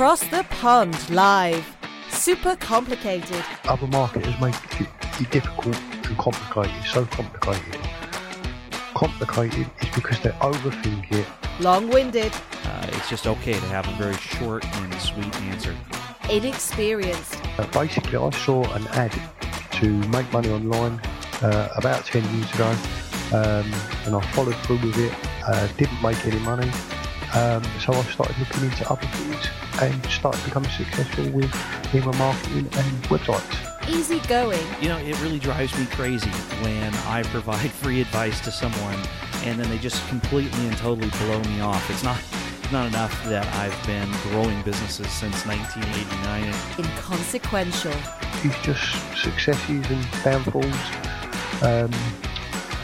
Across the Pond Live. Super complicated. Other marketers make it difficult and complicated, so complicated. Complicated is because they overthink it. Long winded. Uh, it's just okay to have a very short and sweet answer. Inexperienced. Uh, basically, I saw an ad to make money online uh, about 10 years ago, um, and I followed through with it. Uh, didn't make any money, um, so I started looking into other things and started becoming successful with email marketing and websites. Easy going. You know, it really drives me crazy when I provide free advice to someone and then they just completely and totally blow me off. It's not not enough that I've been growing businesses since 1989. Inconsequential. It's just successes and downfalls, um,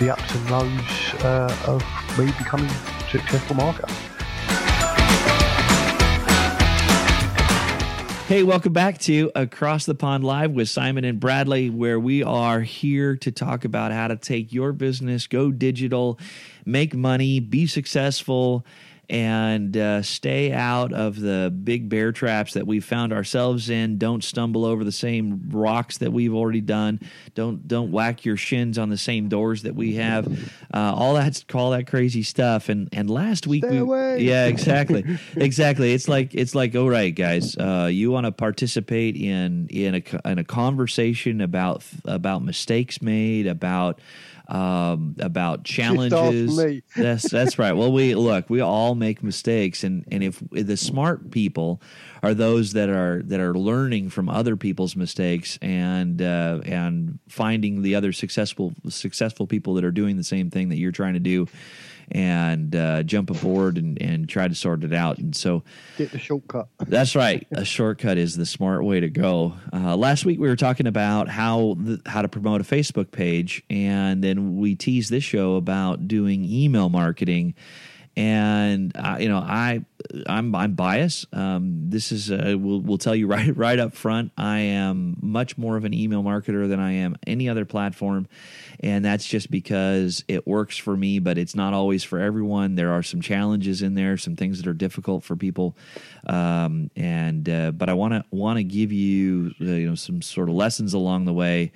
the ups and lows uh, of me becoming a successful marketer. Hey, welcome back to Across the Pond Live with Simon and Bradley, where we are here to talk about how to take your business, go digital, make money, be successful, and uh, stay out of the big bear traps that we found ourselves in. Don't stumble over the same rocks that we've already done. Don't don't whack your shins on the same doors that we have. Uh, all that's all that crazy stuff. And and last week we yeah exactly exactly. It's like it's like all right guys, uh, you want to participate in in a in a conversation about about mistakes made about um, about challenges. That's that's right. Well, we look, we all make mistakes, and and if the smart people are those that are that are learning from other people's mistakes and uh, and finding the other successful successful people that are doing the same thing that you're trying to do, and uh, jump aboard and and try to sort it out. And so. Get the shortcut. That's right. A shortcut is the smart way to go. Uh, last week we were talking about how the, how to promote a Facebook page, and then we teased this show about doing email marketing. And uh, you know, I I'm I'm biased. Um, this is uh, we'll we'll tell you right right up front. I am much more of an email marketer than I am any other platform, and that's just because it works for me, but it's not always for everyone. There are some challenges in there, some things that are difficult for people, um, and uh, but I want to want to give you uh, you know some sort of lessons along the way.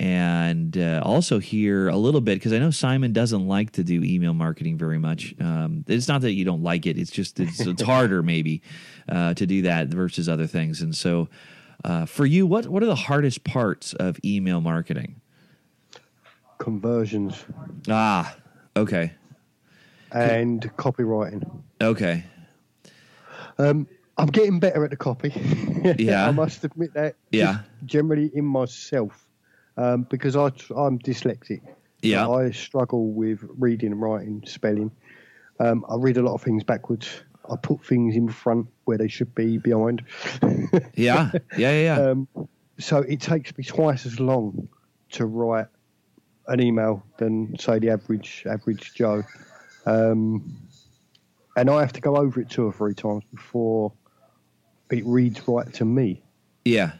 And uh, also hear a little bit because I know Simon doesn't like to do email marketing very much. Um, it's not that you don't like it; it's just it's, it's harder maybe uh, to do that versus other things. And so, uh, for you, what what are the hardest parts of email marketing? Conversions Ah, okay, and copywriting. okay, Um, I'm getting better at the copy. Yeah. I must admit that. Yeah. Just Generally in myself, um, because I, I'm dyslexic. Yeah. I struggle with reading and writing, spelling. Um, I read a lot of things backwards. I put things in front where they should be behind. yeah, yeah, yeah. yeah. um, so it takes me twice as long to write an email than say the average average Joe. Um, and I have to go over it two or three times before it reads right to me. yeah.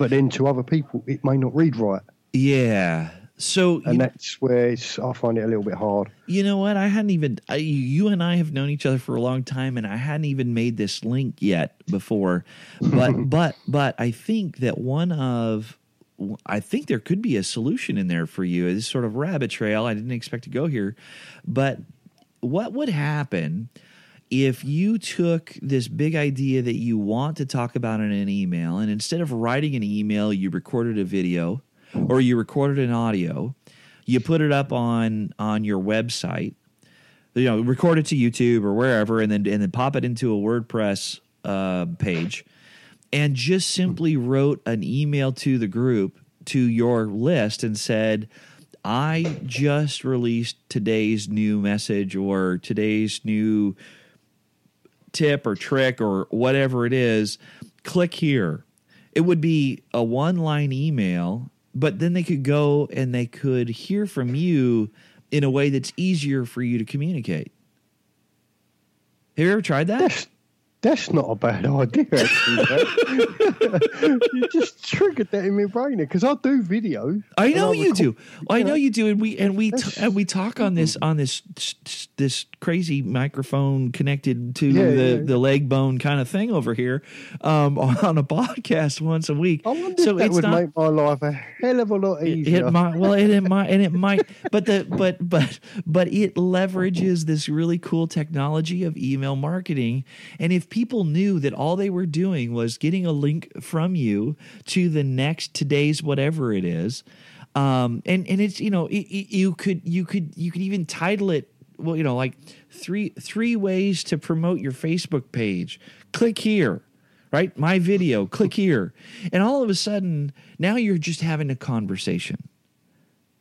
But then to other people, it may not read right, Yeah. So and that's where it's, I find it a little bit hard. you know what? I hadn't even I, you and I have known each other for a long time, and I hadn't even made this link yet before. But but but I think that one of I think there could be a solution in there for you. This sort of rabbit trail. I didn't expect to go here, but what would happen? If you took this big idea that you want to talk about in an email and instead of writing an email you recorded a video or you recorded an audio you put it up on on your website you know record it to youtube or wherever and then and then pop it into a wordpress uh, page and just simply wrote an email to the group to your list and said i just released today's new message or today's new tip or trick or whatever it is, click here. It would be a one line email, but then they could go and they could hear from you in a way that's easier for you to communicate. Have you ever tried that? That's not a bad idea, actually. you just triggered that in my brain because I do videos. I know you record- do. I know know, you do, and we and we t- and we talk on this on this this crazy microphone connected to Yeah, the yeah. the leg bone kind of thing over here um, on a podcast once a week. I wonder so if that it's would not. make my life a hell of a lot easier. It might well, it, it might, and it might, but the but but but it leverages this really cool technology of email marketing. And if people knew that all they were doing was getting a link from you to the next today's whatever it is, um, and and it's you know it, it- you could you could you could even title it well you know like three three ways to promote your Facebook page. Click here right? My video, click here. And all of a sudden, now you're just having a conversation.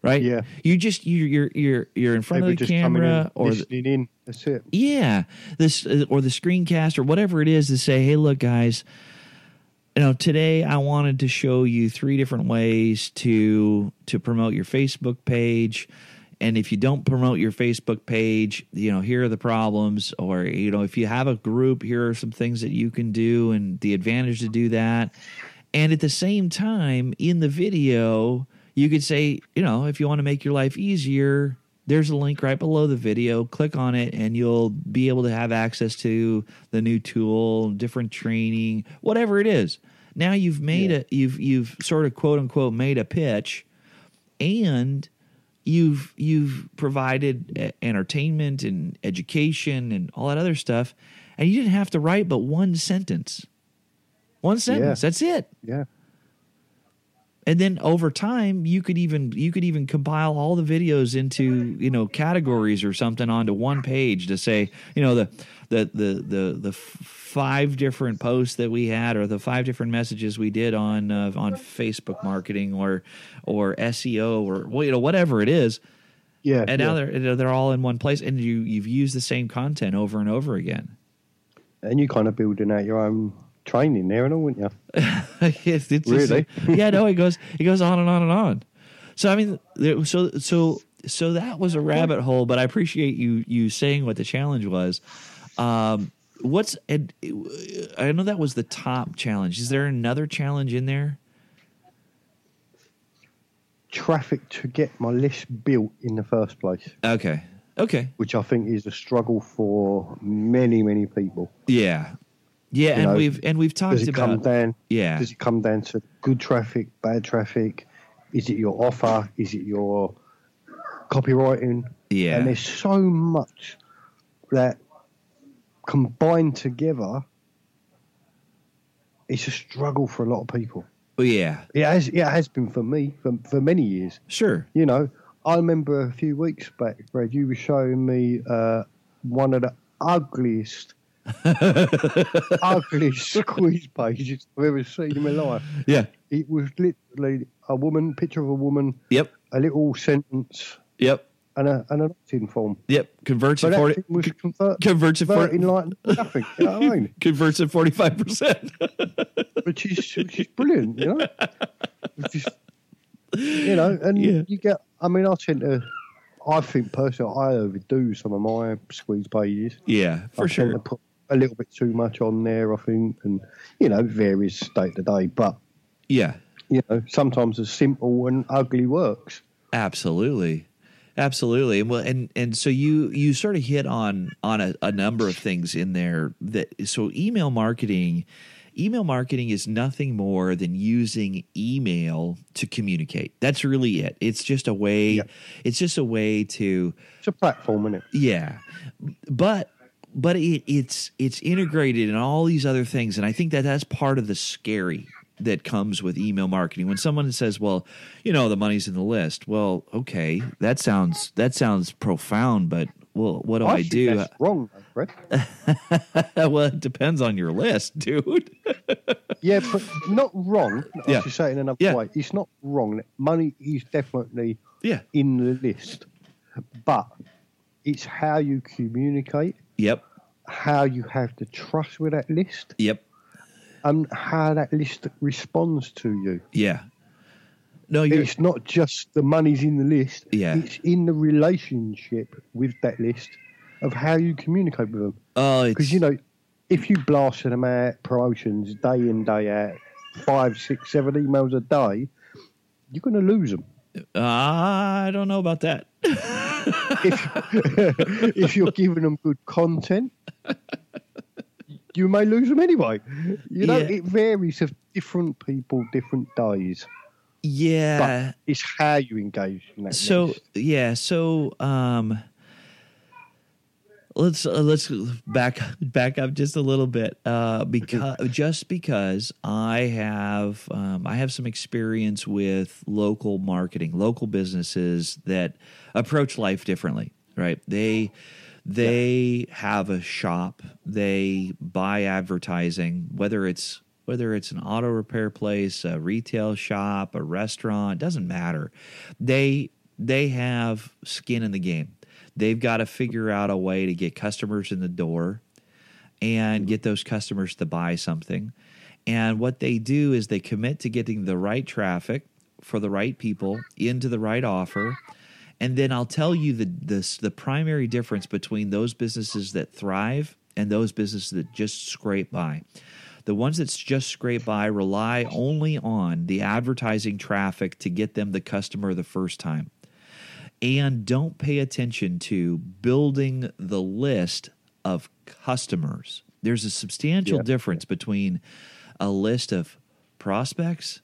Right? Yeah. You just you're you're you're you're in front of the just coming in, camera or the. That's it. yeah, this uh, or the screencast or whatever it is to say, "Hey, look guys, you know, today I wanted to show you three different ways to to promote your Facebook page." And if you don't promote your Facebook page, you know, here are the problems. Or, you know, if you have a group, here are some things that you can do and the advantage to do that. And at the same time, in the video, you could say, you know, if you want to make your life easier, there's a link right below the video. Click on it, and you'll be able to have access to the new tool, different training, whatever it is. Now you've made a you've you've sort of quote unquote made a pitch, and you've you've provided entertainment and education and all that other stuff, and you didn't have to write but one sentence. One sentence. That's it Yeah. And then over time you could even you could even compile all the videos into you know categories or something onto one page to say you know the the the the the five different posts that we had or the five different messages we did on uh, on Facebook marketing or or SEO or well, you know whatever it is Yeah. and yeah. now they're they're all in one place and you you've used the same content over and over again and you kind of building out your own training there and all, wouldn't you? it's, it's Really? Yeah, no, it goes it goes on and on and on. So I mean, there, so so so that was a rabbit hole, but I appreciate you you saying what the challenge was. Um, what's and I know that was the top challenge. Is there another challenge in there? Traffic to get my list built in the first place, Okay, okay, which I think is a struggle for many, many people. yeah, yeah, and know, we've and we've talked Does it come about down? yeah, Does it come down to good traffic, bad traffic? Is it your offer? Is it your copywriting? yeah, And there's so much that combined together, it's a struggle for a lot of people. Oh, yeah, It has, it has been for me for, for many years. sure, You know, I remember a few weeks back, Brad, you were showing me uh, one of the ugliest, ugliest squeeze pages I've ever seen in my life. yeah, It was literally a woman, picture of a woman, yep, a little sentence, yep, and, a, and an opt-in form. yep. Converts So at forty. was convert, Converts at forty. like nothing. You know what I mean? Converts at forty five percent. Which is, which is brilliant, you know? Which is, you know, and Yeah. you get, I mean, I tend to, I think personally, I overdo some of my squeeze pages. Yeah, for I tend sure. to put a little bit too much on there, I think, and, you know, varies day to day. But, Yeah, you know, sometimes a simple and ugly works. absolutely, absolutely. And well, and and so you you sort of hit on on a, a number of things in there that so email marketing. Email marketing is nothing more than using email to communicate. That's really it. It's just a way. Yeah. It's just a way to It's a platform, isn't it? Yeah, but but it, it's it's integrated in all these other things, and I think that that's part of the scary that comes with email marketing. When someone says, "Well, you know, the money's in the list," well, okay, that sounds that sounds profound, but well, what do oh, I, think do? That's wrong, right? Well, it depends on your list, dude. Yeah, but not wrong. I Yeah. should say it in another Yeah. way. It's not wrong. Money is definitely yeah. in the list, but it's how you communicate, Yep. how you have the trust with that list, Yep. and how that list responds to you. Yeah. No, It's not just the money's in the list. Yeah. It's in the relationship with that list of how you communicate with them. oh, Because you know, if you blast them out promotions day in day out, five, six, seven emails a day, you're going to lose them. I don't know about that. if, if you're giving them good content, you may lose them anyway. You know, Yeah. it varies of different people, different days. Yeah. But it's how you engage in that. so list. yeah so um let's uh, let's back back up just a little bit uh because just because i have um i have some experience with local marketing local businesses that approach life differently right? They they have a shop they buy advertising whether it's whether it's an auto repair place a retail shop a restaurant doesn't matter. They they have skin in the game they've got to figure out a way to get customers in the door and get those customers to buy something and what they do is they commit to getting the right traffic for the right people into the right offer and then I'll tell you the this the primary difference between those businesses that thrive and those businesses that just scrape by. The ones that just scrape by rely only on the advertising traffic to get them the customer the first time. And don't pay attention to building the list of customers. There's a substantial Yeah. difference between a list of prospects,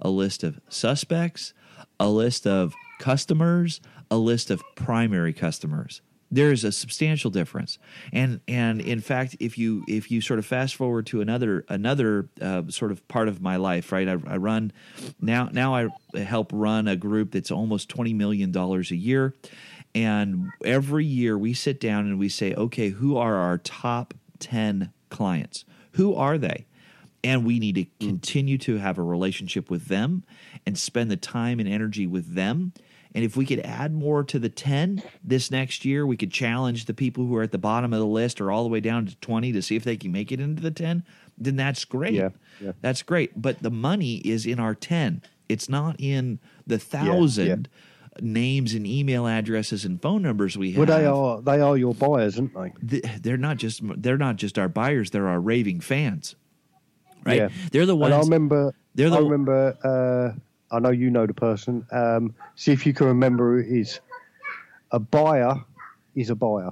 a list of suspects, a list of customers, a list of primary customers. There is a substantial difference, and and in fact, if you if you sort of fast forward to another another uh, sort of part of my life, right? I, I run now now I help run a group that's almost twenty million dollars a year, and every year we sit down and we say, okay, who are our top ten clients? Who are they? and we need to continue to have a relationship with them and spend the time and energy with them and if we could add more to the 10 this next year we could challenge the people who are at the bottom of the list or all the way down to 20 to see if they can make it into the 10 then that's great Yeah, yeah. that's great but the money is in our 10 it's not in the thousand names and email addresses and phone numbers we have well, they are they are your buyers, aren't they? They're not just they're not just our buyers they're our raving fans right Yeah. they're the ones And I remember, they're the- I remember. Uh, I know you know the person. Um, see if you can remember who it is. A buyer is a buyer.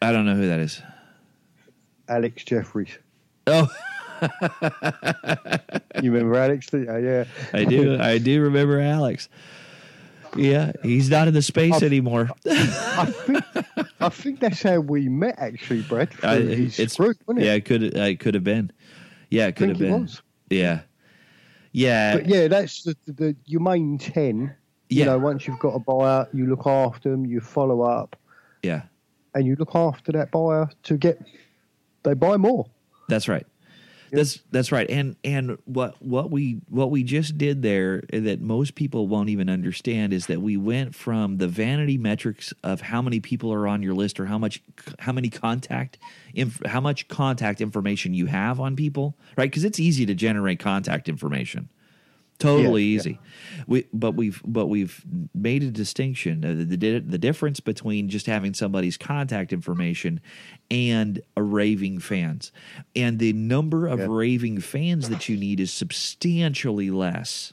i don't know who that is Alex Jeffreys. oh You remember Alex? Yeah. i do i do remember alex yeah he's not in the space I've- anymore I think I think that's how we met, actually. Through I- his it's group, it? yeah it could it could have been yeah it could have been yeah yeah But yeah, that's the, the, the your main ten. Yeah. You know, once you've got a buyer, you look after them, you follow up, yeah and you look after that buyer to get they buy more. That's right. That's that's right. And and what what we what we just did there that most people won't even understand is that we went from the vanity metrics of how many people are on your list or how much how many contact inf, how much contact information you have on people, right? Because it's easy to generate contact information. Totally Yeah, yeah. easy. We but we've but we've made a distinction uh, the, the the difference between just having somebody's contact information and a raving fans. And the number of Yeah. raving fans that you need is substantially less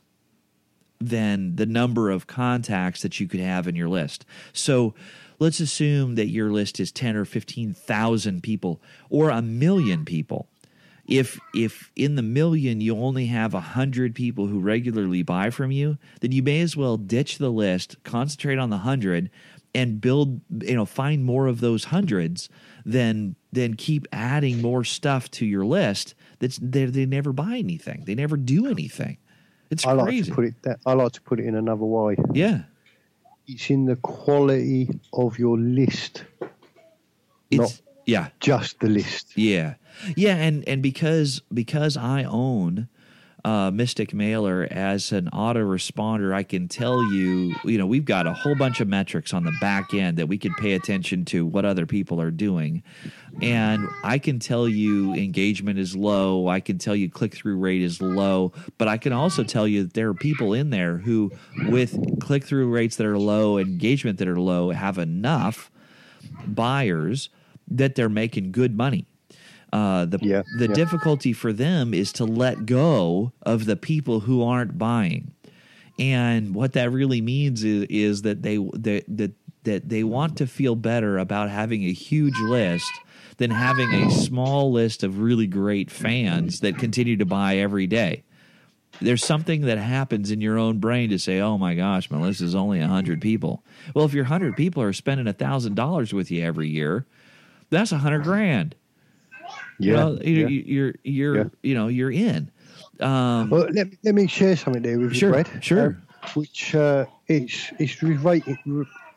than the number of contacts that you could have in your list. So let's assume that your list is 10 or 15,000 people or a million people. If if in the million you only have a 100 people who regularly buy from you, then you may as well ditch the list, concentrate on the 100 and build, you know, find more of those hundreds than than keep adding more stuff to your list that's they, they never buy anything. They never do anything. It's I like crazy. to put it that I like to put it in another way. yeah. It's in the quality of your list, It's Not- yeah. just the list. Yeah, yeah, and and because because I own uh, Mystic Mailer as an autoresponder, I can tell you, you know, we've got a whole bunch of metrics on the back end that we can pay attention to what other people are doing, and I can tell you engagement is low. I can tell you click through rate is low, but I can also tell you that there are people in there who, with click through rates that are low, engagement that are low, have enough buyers that they're making good money. Uh, the Yeah, the yeah. difficulty for them is to let go of the people who aren't buying, and what that really means is, is that they that that that they want to feel better about having a huge list than having a small list of really great fans that continue to buy every day there's something that happens in your own brain to say, "Oh my gosh, my list is only hundred people." Well, if your hundred people are spending a thousand dollars with you every year, that's a hundred grand. Yeah, you- yeah. you're you're Yeah. you know you're in. Um, Well, let, let me share something there with Sure, you, Brad. sure. um, which uh, it's it's related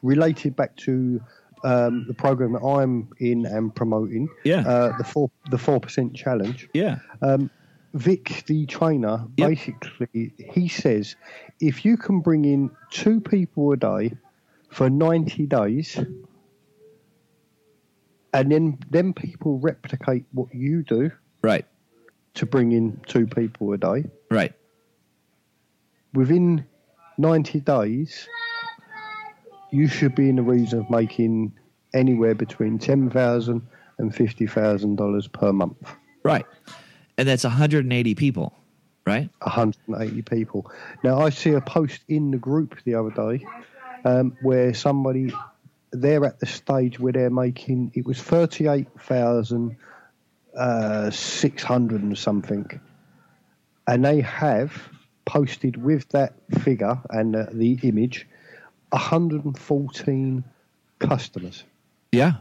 related back to um, the program that I'm in and promoting. Yeah. Uh, the four the four percent challenge. yeah, Um, Vic, the trainer, Yep. basically he says if you can bring in two people a day for ninety days. And then, then people replicate what you do right, to bring in two people a day right, within 90 days, you should be in the region of making anywhere between $10,000 and $50,000 per month. right, and that's 180 people, right? 180 people. Now, I see a post in the group the other day um, where somebody, they're at the stage where they're making, it was 38,600 and something. And they have posted with that figure and uh, the image 114 customers. Yeah,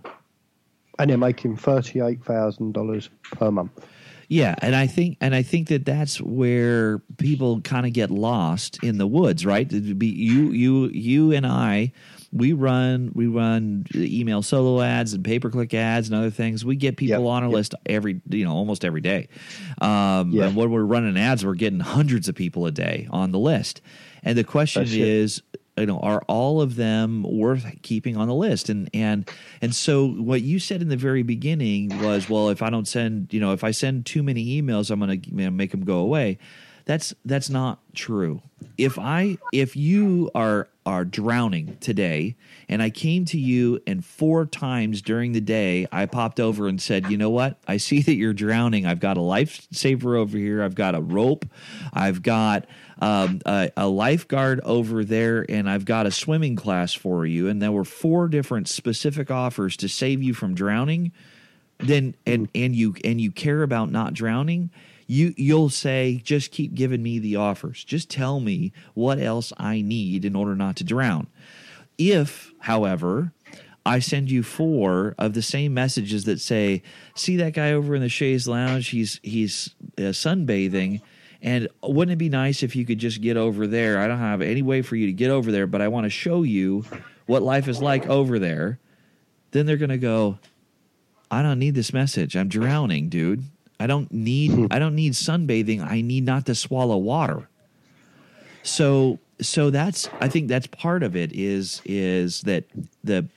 And they're making $38,000 per month. Yeah, and I think and I think that that's where people kind of get lost in the woods, right? It'd be you you you and I we run we run email solo ads and pay per click ads and other things. We get people Yep, on our yep. list every you know almost every day. Um, Yeah. And when we're running ads, we're getting hundreds of people a day on the list. And the question That's it. is, you know, are all of them worth keeping on the list? And and and so what you said in the very beginning was, well, if I don't send, you know, if I send too many emails, I'm going to make them go away. That's that's not true. If I if you are are drowning today and I came to you and four times during the day I popped over and said, "You know what? I see that you're drowning. I've got a lifesaver over here. I've got a rope. I've got um, a, a lifeguard over there and I've got a swimming class for you." And there were four different specific offers to save you from drowning then and and you and you care about not drowning you you'll say just keep giving me the offers. Just tell me what else i need in order not to drown. If however i send you four of the same messages that say see that guy over in the chaise lounge? He's he's uh, sunbathing. And wouldn't it be nice if you could just get over there? I don't have any way for you to get over there but i want to show you what life is like over there. Then they're to go I don't need this message. I'm drowning, dude. I don't need hmm. I don't need sunbathing. I need not to swallow water. So so that's I think that's part of it is is that the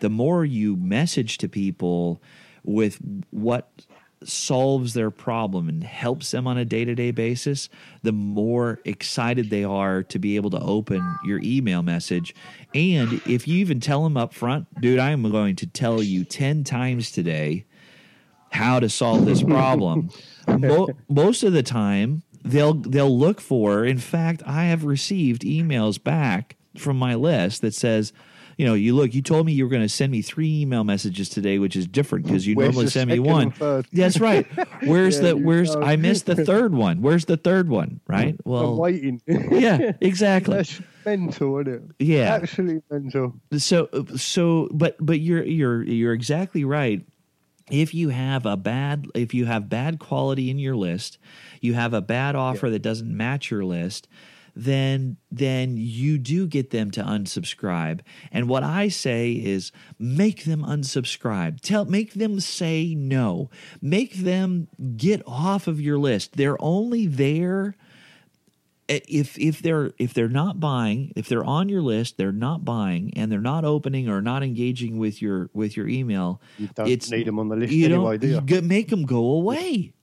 the more you message to people with what solves their problem and helps them on a day-to-day basis, the more excited they are to be able to open your email message. And if you even tell them up front, dude, I am going to tell you 10 times today how to solve this problem. Mo- most of the time, they'll they'll look for. In fact, I have received emails back from my list that says, you know, you look, you told me you were going to send me three email messages today, which is different because you Where's normally send me one. That's right. Where's Yeah, the where's. I missed the third one. Where's the third one? Right? I'm Well, waiting. yeah, exactly. That's mental, isn't it? Yeah. Absolutely mental. so so but but you're you're you're exactly right if you have a bad if you have bad quality in your list you have a bad offer that doesn't match your list then then you do get them to unsubscribe. And what i say is make them unsubscribe. Tell make them say no. Make them get off of your list. They're only there Eh, if if they're if they're not buying, if they're on your list, they're not buying, and they're not opening or not engaging with your with your email. You don't it's need them on the list you anyway, do you? go- make them go away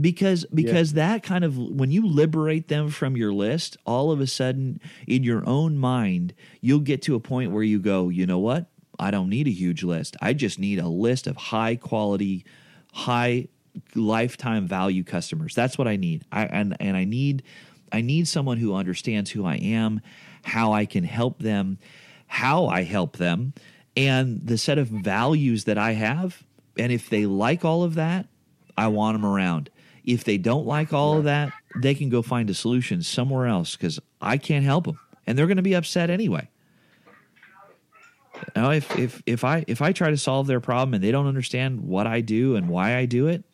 because because that kind of when you liberate them from your list, all of a sudden in your own mind, you'll get to a point where you go, you know what? I don't need a huge list. I just need a list of high quality, high lifetime value customers. That's what I need. I and and I need I need someone who understands who I am, how I can help them, how I help them, and the set of values that I have. And if they like all of that, I want them around. If they don't like all of that, they can go find a solution somewhere else because I can't help them, and they're going to be upset anyway. Now, if if if I if I try to solve their problem and they don't understand what I do and why I do it,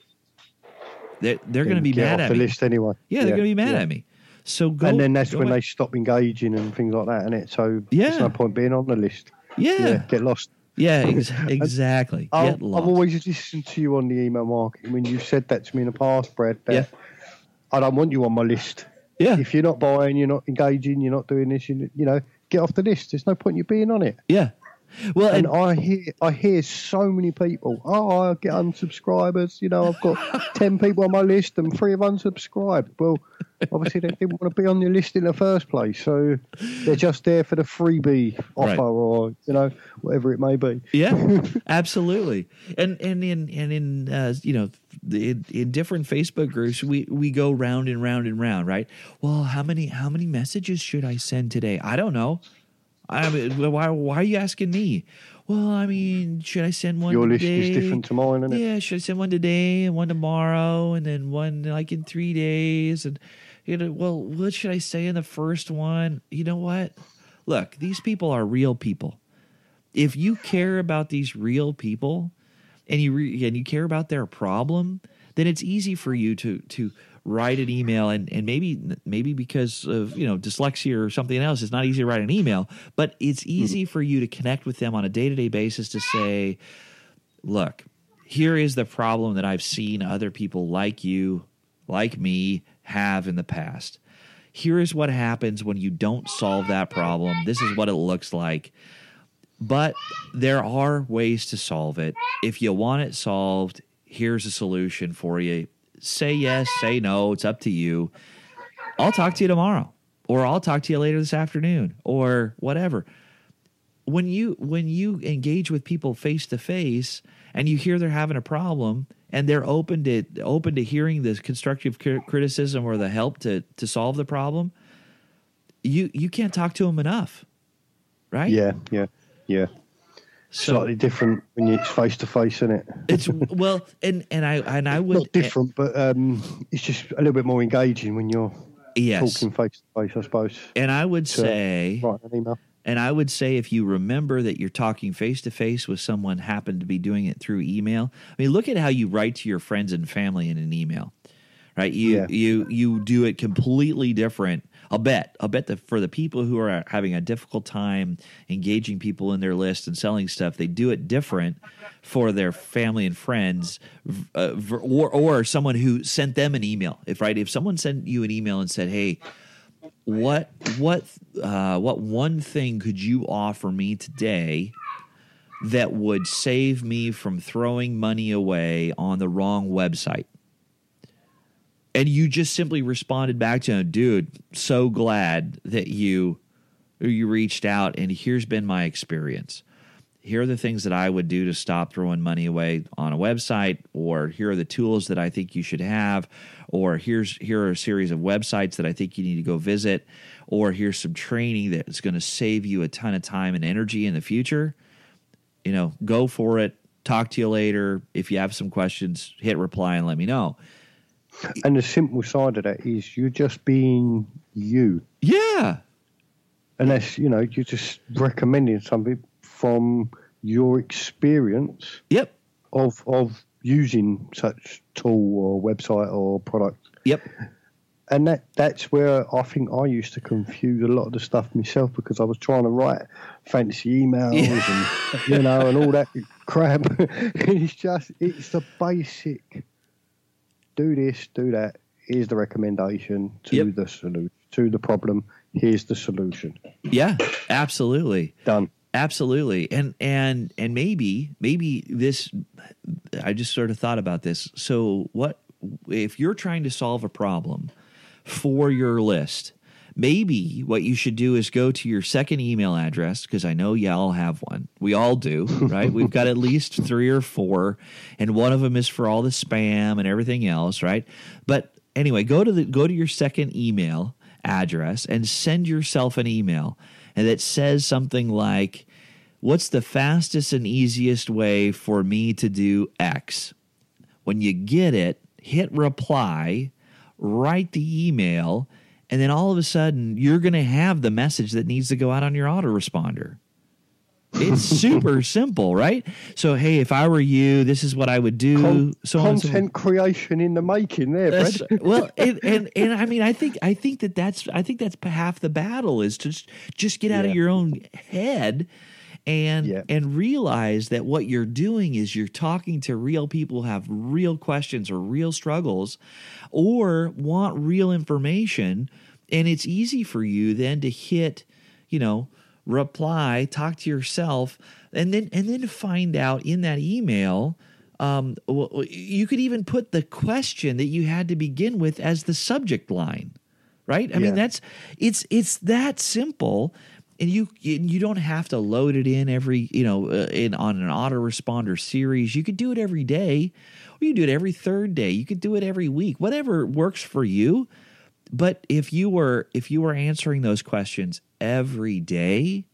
they're they're going to be mad at me. anyway. Yeah, they're going to be mad yeah. at me. So go. and then that's when they stop engaging and things like that, and it. So Yeah. there's no point being on the list. Yeah, Yeah, yeah, get lost. ex- exactly. I've, Get lost. I've always listened to you on the email marketing when you said that to me in the past, Brad. That Yeah. I don't want you on my list. yeah, If you're not buying, you're not engaging, you're not doing this, you, you know, get off the list. There's no point you being on it. yeah. Well, And and, I hear, I hear so many people. Oh, I get unsubscribers. You know, I've got ten people on my list and three have unsubscribed. Well, obviously they didn't want to be on your list in the first place, so they're just there for the freebie offer Right. or you know whatever it may be. yeah, absolutely. And and in and in uh, you know in, in different Facebook groups, we we go round and round and round, right? Well, how many how many messages should I send today? I don't know. I mean, why why are you asking me? Well, I mean, should I send one? Your list today? is different to mine, isn't it? Yeah, should I send one today and one tomorrow and then one like in three days? And you know, well, what should I say in the first one? You know what? Look, these people are real people. If you care about these real people and you re- and you care about their problem, then it's easy for you to to write an email and and maybe maybe because of you know dyslexia or something else, it's not easy to write an email, but it's mm-hmm. easy for you to connect with them on a day to day basis to say, look, here is the problem that I've seen other people like you, like me, have in the past. Here is what happens when you don't solve that problem. This is what it looks like. But there are ways to solve it. If you want it solved, here's a solution for you. Say yes, say no, it's up to you. I'll talk to you tomorrow or I'll talk to you later this afternoon or whatever when you when you engage with people face to face and you hear they're having a problem and they're open to open to hearing the constructive criticism or the help to to solve the problem you you can't talk to them enough right Yeah, yeah, yeah. Slightly different when it's face to face, isn't it? it's well and and i and i would Not different, but um, it's just a little bit more engaging when you're yes talking face to face, I suppose. and i would to say Write an email. And I would say if you remember that you're talking face to face with someone, happen to be doing it through email. I mean, look at how you write to your friends and family in an email, right? You Yeah. you you do it completely different. I'll bet. I'll bet that for the people who are having a difficult time engaging people in their list and selling stuff, they do it different for their family and friends, uh, or or someone who sent them an email. If right, if someone sent you an email and said, "Hey." what what uh, what one thing could you offer me today that would save me from throwing money away on the wrong website? And you just simply responded back to him, dude, so glad that you you reached out and here's been my experience. Here are the things that I would do to stop throwing money away on a website, or here are the tools that I think you should have, or here's here are a series of websites that I think you need to go visit, or here's some training that's going to save you a ton of time and energy in the future. You know, go for it. Talk to you later. If you have some questions, hit reply and let me know. And the simple side of that is you're just being you. Yeah. Unless, you know, you're just recommending something from your experience Yep. of of using such tool or website or product. Yep. And that that's where I think I used to confuse a lot of the stuff myself because I was trying to write fancy emails and you know and all that crap. it's just it's the basic do this, do that. Here's the recommendation to Yep. the solution to the problem. Here's the solution. Yeah. Absolutely. Done. Absolutely. And and and maybe maybe this I just sort of thought about this. So what if you're trying to solve a problem for your list, maybe what you should do is go to your second email address because I know y'all have one. We all do, right? We've got at least three or four, and one of them is for all the spam and everything else, right? But anyway, go to the go to your second email address and send yourself an email and that says something like what's the fastest and easiest way for me to do X? When you get it, hit reply, write the email, and then all of a sudden you're going to have the message that needs to go out on your autoresponder. It's super simple, right? So, hey, if I were you, this is what I would do. Con- so on so content creation in the making there, that's, Brad. well, and, and and I mean, I think I think that that's I think that's half the battle is to just, just get out of your own head and Yeah. and realize that what you're doing is you're talking to real people who have real questions or real struggles or want real information. And it's easy for you then to hit you know reply talk to yourself and then and then find out in that email um, well, you could even put the question that you had to begin with as the subject line right? I mean that's it's it's that simple and you you don't have to load it in every you know uh, in on an autoresponder series. You could do it every day or you do it every third day. You could do it every week whatever works for you. But if you were if you were answering those questions every day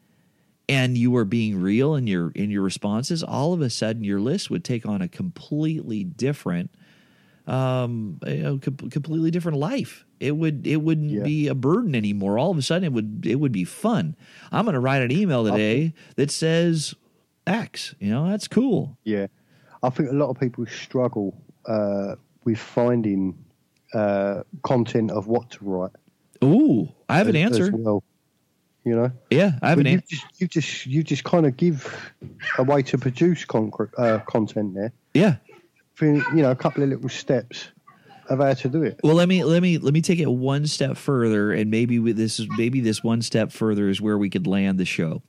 and you were being real in your in your responses all of a sudden your list would take on a completely different um you know completely different life it would it wouldn't Yeah. be a burden anymore all of a sudden it would it would be fun i'm going to write an email today that says x you know that's cool Yeah, I think a lot of people struggle uh, with finding uh, content of what to write. ooh i have an as- as answer well. You know, yeah i have Well, an you answer just you just you just kind of give a way to produce concrete uh, content there. yeah You know, a couple of little steps of how to do it. Well, let me let me let me take it one step further, and maybe with this is maybe this one step further is where we could land the show.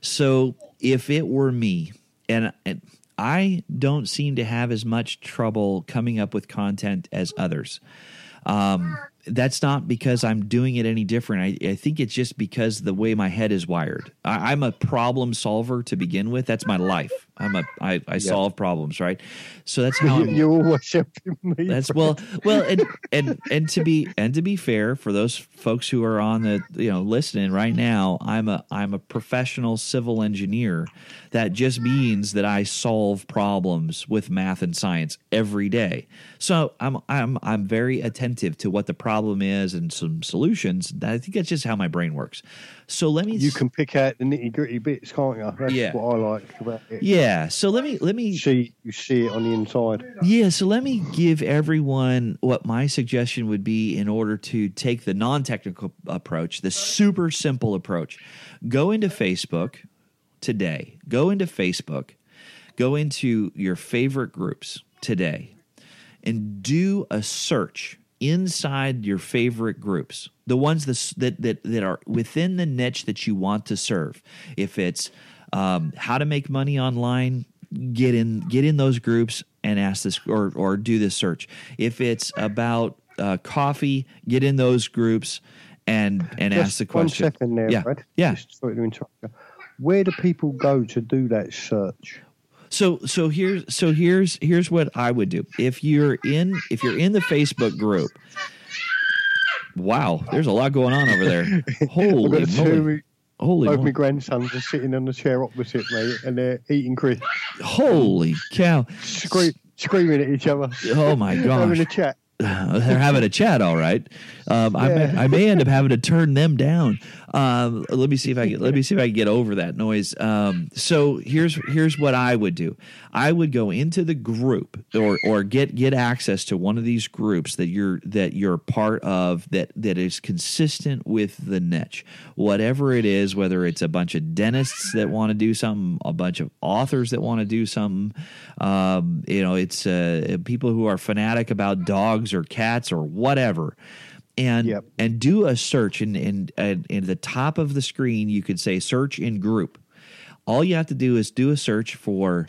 So, if it were me, and, and I don't seem to have as much trouble coming up with content as others. Um, that's not because I'm doing it any different. I, I think it's just because the way my head is wired. I, I'm a problem solver to begin with. That's my life. I'm a I, I solve problems, right? So that's how You, I'm, always helping me. that's well, well, and and and to be and to be fair for those folks who are on the you know listening right now, I'm a I'm a professional civil engineer. That just means that I solve problems with math and science every day. So I'm I'm I'm very attentive to what the problem is and some solutions. I think that's just how my brain works. So let me you can pick out the nitty gritty bits, can't you? That's Yeah. what I like about it. yeah. So let me let me see, you see it on the inside. Yeah, so let me give everyone what my suggestion would be in order to take the non technical approach, the super simple approach. Go into Facebook today, go into Facebook, go into your favorite groups today, and do a search inside your favorite groups the ones that that that are within the niche that you want to serve if it's um, how to make money online get in get in those groups and ask this or or do this search if it's about uh, coffee get in those groups and and ask the question One second there, yeah Brad. yeah Just sorry to interrupt you. Where do people go to do that search? So so here's so here's here's what I would do. If you're in if you're in the Facebook group, wow, there's a lot going on over there. Holy moly. Holy both my grandsons are sitting on the chair opposite me and they're eating crisps, Holy cow. scre- screaming at each other, Oh my god. having a chat. They're having a chat, all right. Um, I, may, I may end up having to turn them down. Um, let me see if I can. Let me see if I can get over that noise. Um, so here's here's what I would do. I would go into the group or or get get access to one of these groups that you're that you're part of that that is consistent with the niche, whatever it is. Whether it's a bunch of dentists that want to do something, a bunch of authors that want to do something. Um, you know, it's uh, people who are fanatic about dogs or cats or whatever. And Yep. and do a search and and and at the top of the screen you could say search in group. All you have to do is do a search for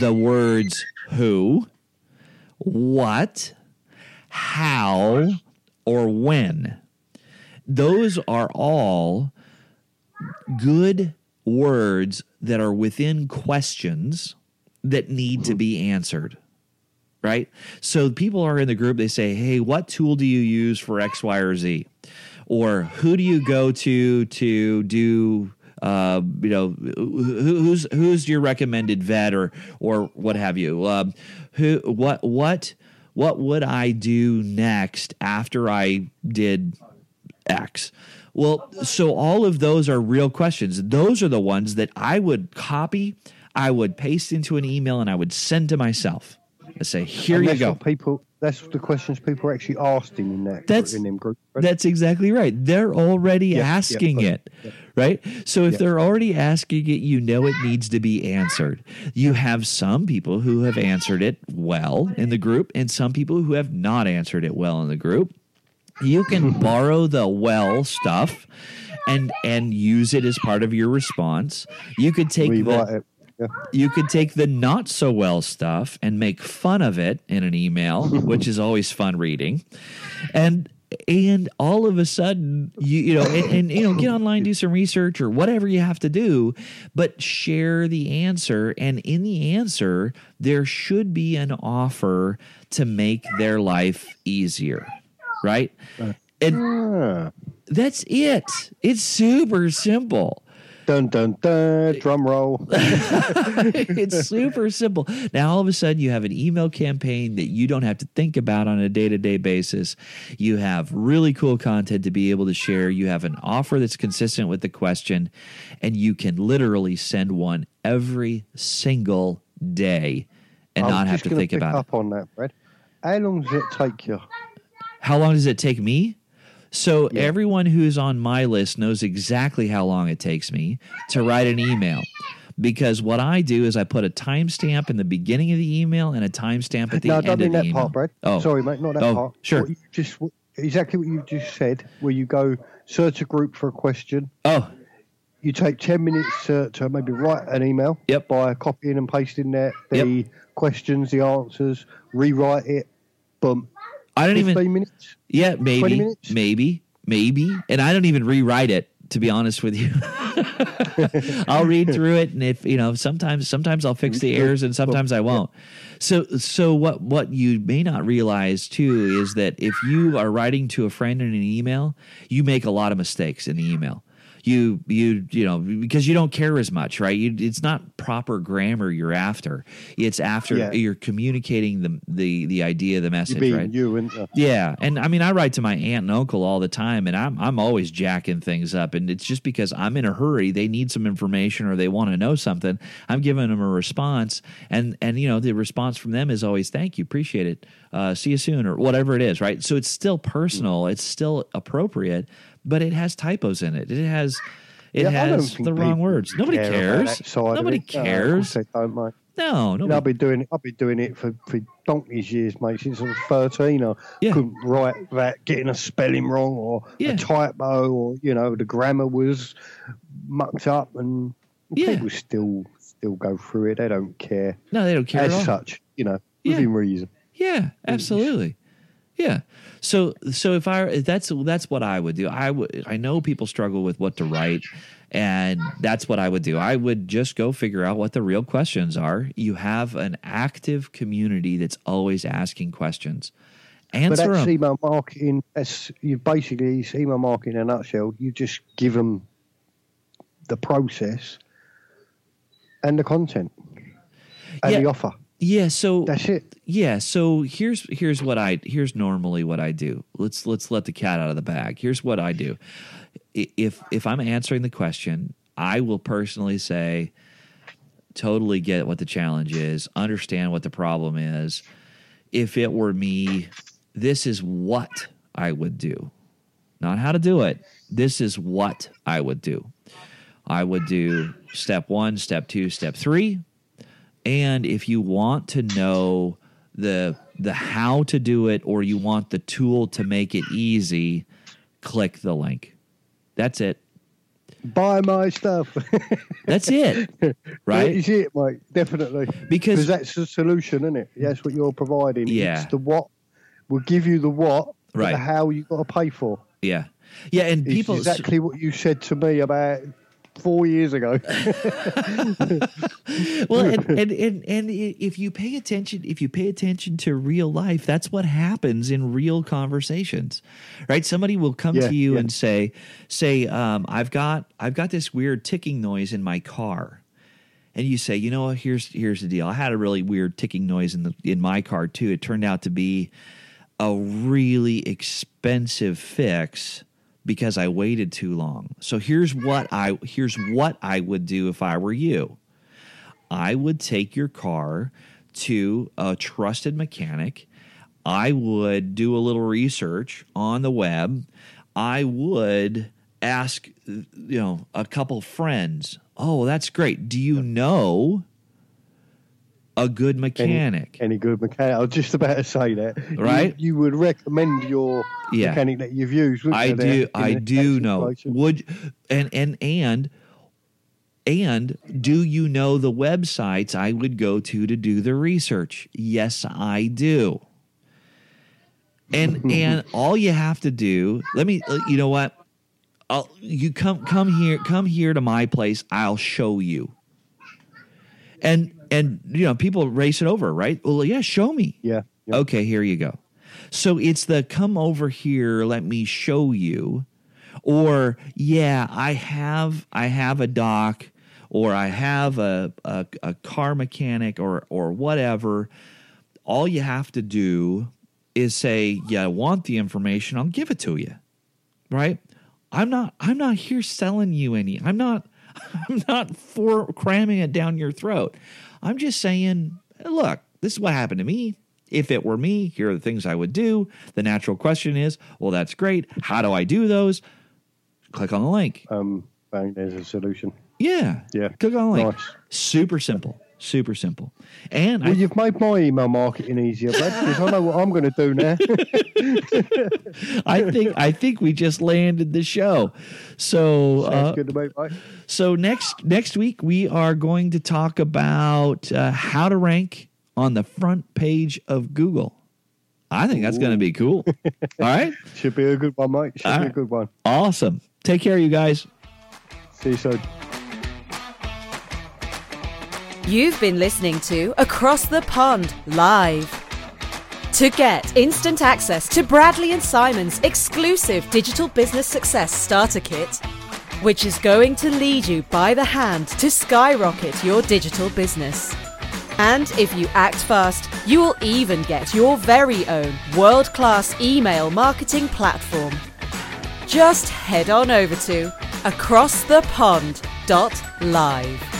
the words who what how or when. Those are all good words that are within questions that need to mm-hmm. be answered right so people are in the group they say hey what tool do you use for x y or z or who do you go to to do uh, you know who's who's your recommended vet or or what have you um, who what what what would I do next after I did X? Well, so all of those are real questions. Those are the ones that I would copy, I would paste into an email, and I would send to myself. I say, here And you go. people. That's the questions people are actually asking in that. That's- in them groups. That's exactly right. They're already Yeah, yeah, asking right. it, right? So if Yeah. they're already asking it, you know it needs to be answered. You have some people who have answered it well in the group, and some people who have not answered it well in the group. You can borrow the well stuff and and use it as part of your response. You could take Rewrite the, it. Yeah. you could take the not so well stuff and make fun of it in an email, which is always fun reading. And and all of a sudden you you know and, and you know get online do some research or whatever you have to do but share the answer. And in the answer there should be an offer to make their life easier right? And that's it. It's super simple Dun dun dun. Drum roll. it's super simple. Now, all of a sudden, you have an email campaign that you don't have to think about on a day to day basis. You have really cool content to be able to share. You have an offer that's consistent with the question, and you can literally send one every single day and not have to think about it. up on that, Brad. How long does it take you? How long does it take me? So Yeah. everyone who's on my list knows exactly how long it takes me to write an email. Because what I do is I put a timestamp in the beginning of the email and a timestamp at the no, I end don't of mean the that email. part, Brad. Oh, Sorry, mate, not that Oh, part. sure. Just exactly what you just said, where you go search a group for a question. oh, You take ten minutes to, to maybe write an email. Yep. By copying and pasting that the Yep. questions, the answers, rewrite it. Boom. I don't even. minutes. Yeah, maybe, maybe, maybe, and I don't even rewrite it. To be honest with you, I'll read through it, and if you know, sometimes, sometimes I'll fix the errors, and sometimes I won't. So, so what? What you may not realize too is that if you are writing to a friend in an email, you make a lot of mistakes in the email. You, you, you know, because you don't care as much, right? You, it's not proper grammar you're after. It's after Yeah. you're communicating the the the idea, the message, being right? you, and uh, Yeah, and I mean, I write to my aunt and uncle all the time, and I'm I'm always jacking things up, and it's just because I'm in a hurry. They need some information or they want to know something. I'm giving them a response, and and you know the response from them is always thank you, appreciate it, uh, see you soon, or whatever it is, right? So it's still personal, it's still appropriate, but it has typos in it. It has it yeah, has the wrong words. Nobody care cares. Nobody. No, cares. they don't, mate. No, know, I've nobody. been doing it. I've been doing it for, for donkey's years, mate. Since I was thirteen, I Yeah. couldn't write that getting a spelling wrong or Yeah. a typo, or you know, the grammar was mucked up, and people still still go through it. They don't care No, they don't care as at all. such. You know, within reason. Yeah, absolutely. Yeah. So so if I that's that's what I would do. I would I know people struggle with what to write and that's what I would do. I would just go figure out what the real questions are. You have an active community that's always asking questions. But Answer that's them. email marketing. That's you basically it's email marketing in a nutshell. You just give them the process and the content and Yeah. the offer. Yeah, so That's it. Yeah, so here's here's what I here's normally what I do. Let's let's let the cat out of the bag. Here's what I do. If if I'm answering the question, I will personally say totally get what the challenge is, understand what the problem is. If it were me, this is what I would do. Not how to do it. This is what I would do. I would do step 1, step 2, step 3 and if you want to know the the how to do it or you want the tool to make it easy click the link that's it Buy my stuff. that's it right That is it, mate. Definitely. Because- that's the solution, isn't it? That's what you're providing. Yeah. It's the what. We'll give you the what, Right. the how you got to pay for. yeah Yeah, and It's people exactly what you said to me about four years ago. well and, and, and and if you pay attention if you pay attention to real life that's what happens in real conversations right? Somebody will come Yeah, to you yeah. and say say um, i've got i've got this weird ticking noise in my car. And you say you know here's here's the deal. I had a really weird ticking noise in the in my car too. It turned out to be a really expensive fix because I waited too long. So here's what I here's what I would do if I were you. I would take your car to a trusted mechanic. I would do a little research on the web. I would ask you know a couple friends. Oh, that's great. Do you know a good mechanic? Any good mechanic? I was just about to say that. Right? You, would recommend your Yeah. mechanic that you've used. wouldn't I you, do. I do know. Would and and and and do you know the websites I would go to to do the research? Yes, I do. And and all you have to do, let me. uh, You know what? I'll you come come here come here to my place. I'll show you. And and you know people race it over, right? Well, yeah, show me. Yeah. yeah. Okay, here you go. So it's the come over here, let me show you. Or yeah, I have I have a doc or I have a, a, a car mechanic or or whatever. All you have to do is say, Yeah, I want the information, I'll give it to you. Right? I'm not I'm not here selling you any. I'm not I'm not for cramming it down your throat. I'm just saying, look, this is what happened to me. If it were me, here are the things I would do. The natural question is, well, that's great. How do I do those? Click on the link. Um, bang, there's a solution. Yeah. Yeah. Click on the link. Nice. Super simple. Super simple. And Well, I, you've made my email marketing easier, Brad, because I know what I'm going to do now. I think I think we just landed the show. So uh, me. So next next week we are going to talk about uh, how to rank on the front page of Google. I think that's going to be cool. All right, Should be a good one, mate. Should All be a good one. awesome. Take care, you guys. See you soon. You've been listening to Across the Pond Live. To get instant access to Bradley and Simon's exclusive digital business success starter kit, which is going to lead you by the hand to skyrocket your digital business. And if you act fast, you will even get your very own world class email marketing platform. Just head on over to acrossthepond.live.